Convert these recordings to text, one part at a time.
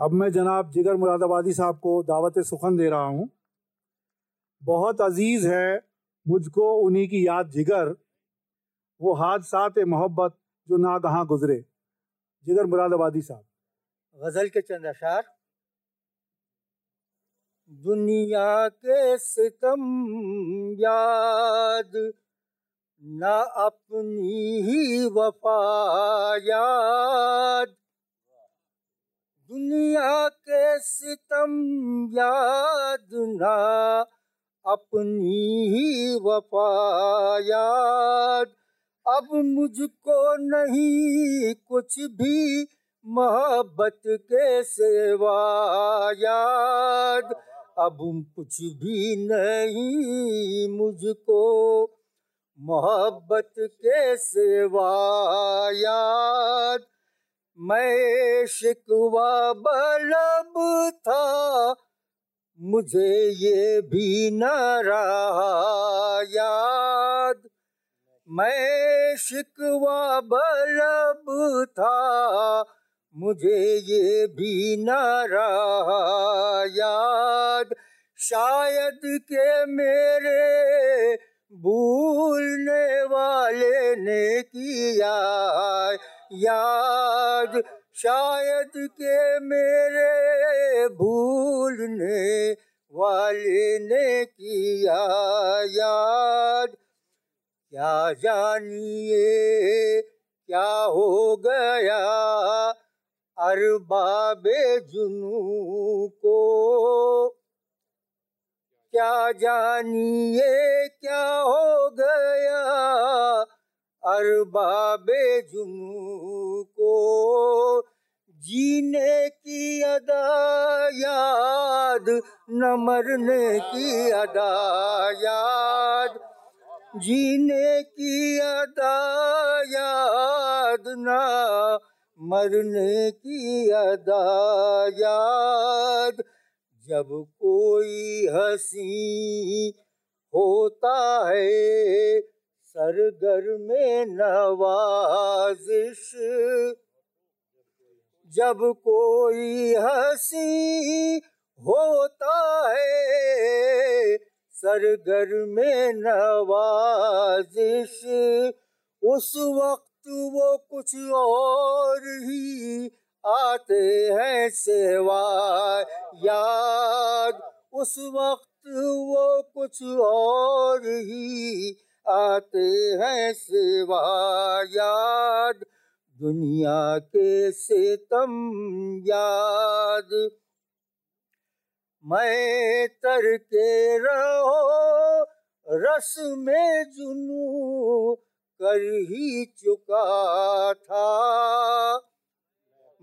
अब मैं जनाब जिगर मुरादाबादी साहब को दावत सुखन दे रहा हूँ। बहुत अज़ीज़ है मुझको उन्हीं की याद जिगर। वो हादसात मोहब्बत जो ना कहाँ गुजरे। जिगर मुरादाबादी साहब। गज़ल के चंद अशार। दुनिया के सितम याद, न अपनी ही वफा याद। दुनिया के सितम याद ना अपनी ही वफा याद। अब मुझको नहीं कुछ भी मोहब्बत के सेवा याद। अब कुछ भी नहीं मुझको मोहब्बत के सेवा याद। मैं शिकवा बलब था, मुझे ये भी न रहा याद। मैं शिकवा बलब था, मुझे ये भी न रहा याद। शायद के मेरे भूलने वाले ने किया याद शायद के मेरे भूलने वाले ने किया याद। क्या जानिए क्या हो गया अरबाबे जुनू को। क्या जानिए क्या हो गया अरबाबे जुनू को जीने की अदा याद, न मरने की अदा याद। जीने की अदा याद, न मरने की अदा याद। जब कोई हसी होता है सरगर में नवाजिश। जब कोई हसी होता है, सरगर में नवाजिश। उस वक्त वो कुछ और ही आते हैं सेवा याद। उस वक्त वो कुछ और ही आते हैं सेवा याद, दुनिया के सितम याद। मैं तर के रहो, रस में जुनू, कर ही चुका था।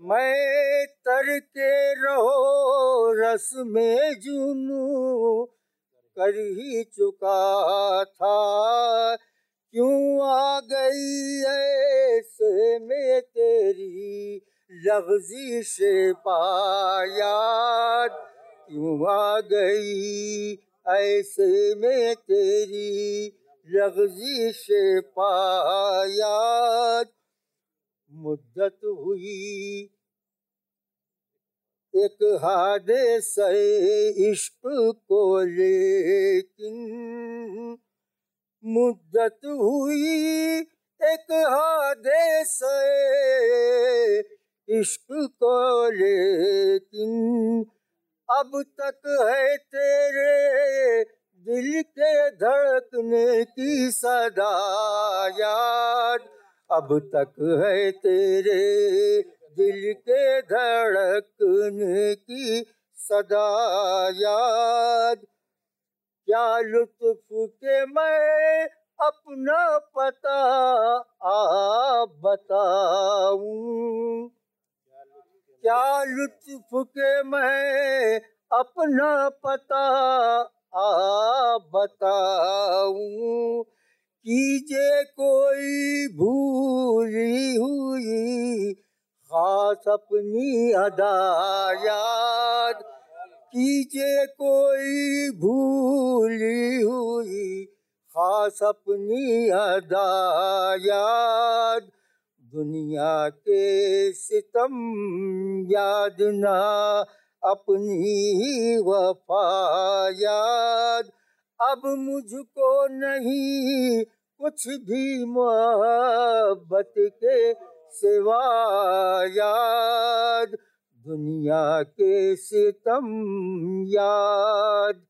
मैं तर के रहो, रस में जुनू, कर ही चुका था। ऐसे में तेरी लफ्जी से पायाद क्यों आ गई ऐसे में तेरी लफ्जी से पायाद मुद्दत हुई एक हादसे इश्क को लेकिन मुद्दत हुई एक इश्क को लेकिन अब तक है तेरे दिल के धड़कने की सदा याद। अब तक है तेरे दिल के धड़कने की सदा याद। क्या लुत्फ के मैं अपना पता लुत्फ के मैं अपना पता आप बताऊँ कीजिए कोई भूली हुई खास अपनी अदा याद कीजिए कोई भूली हुई खास अपनी अदा याद। दुनिया के सितम याद ना, अपनी वफा याद। अब मुझको नहीं कुछ भी मोहब्बत के सिवा याद। दुनिया के सितम याद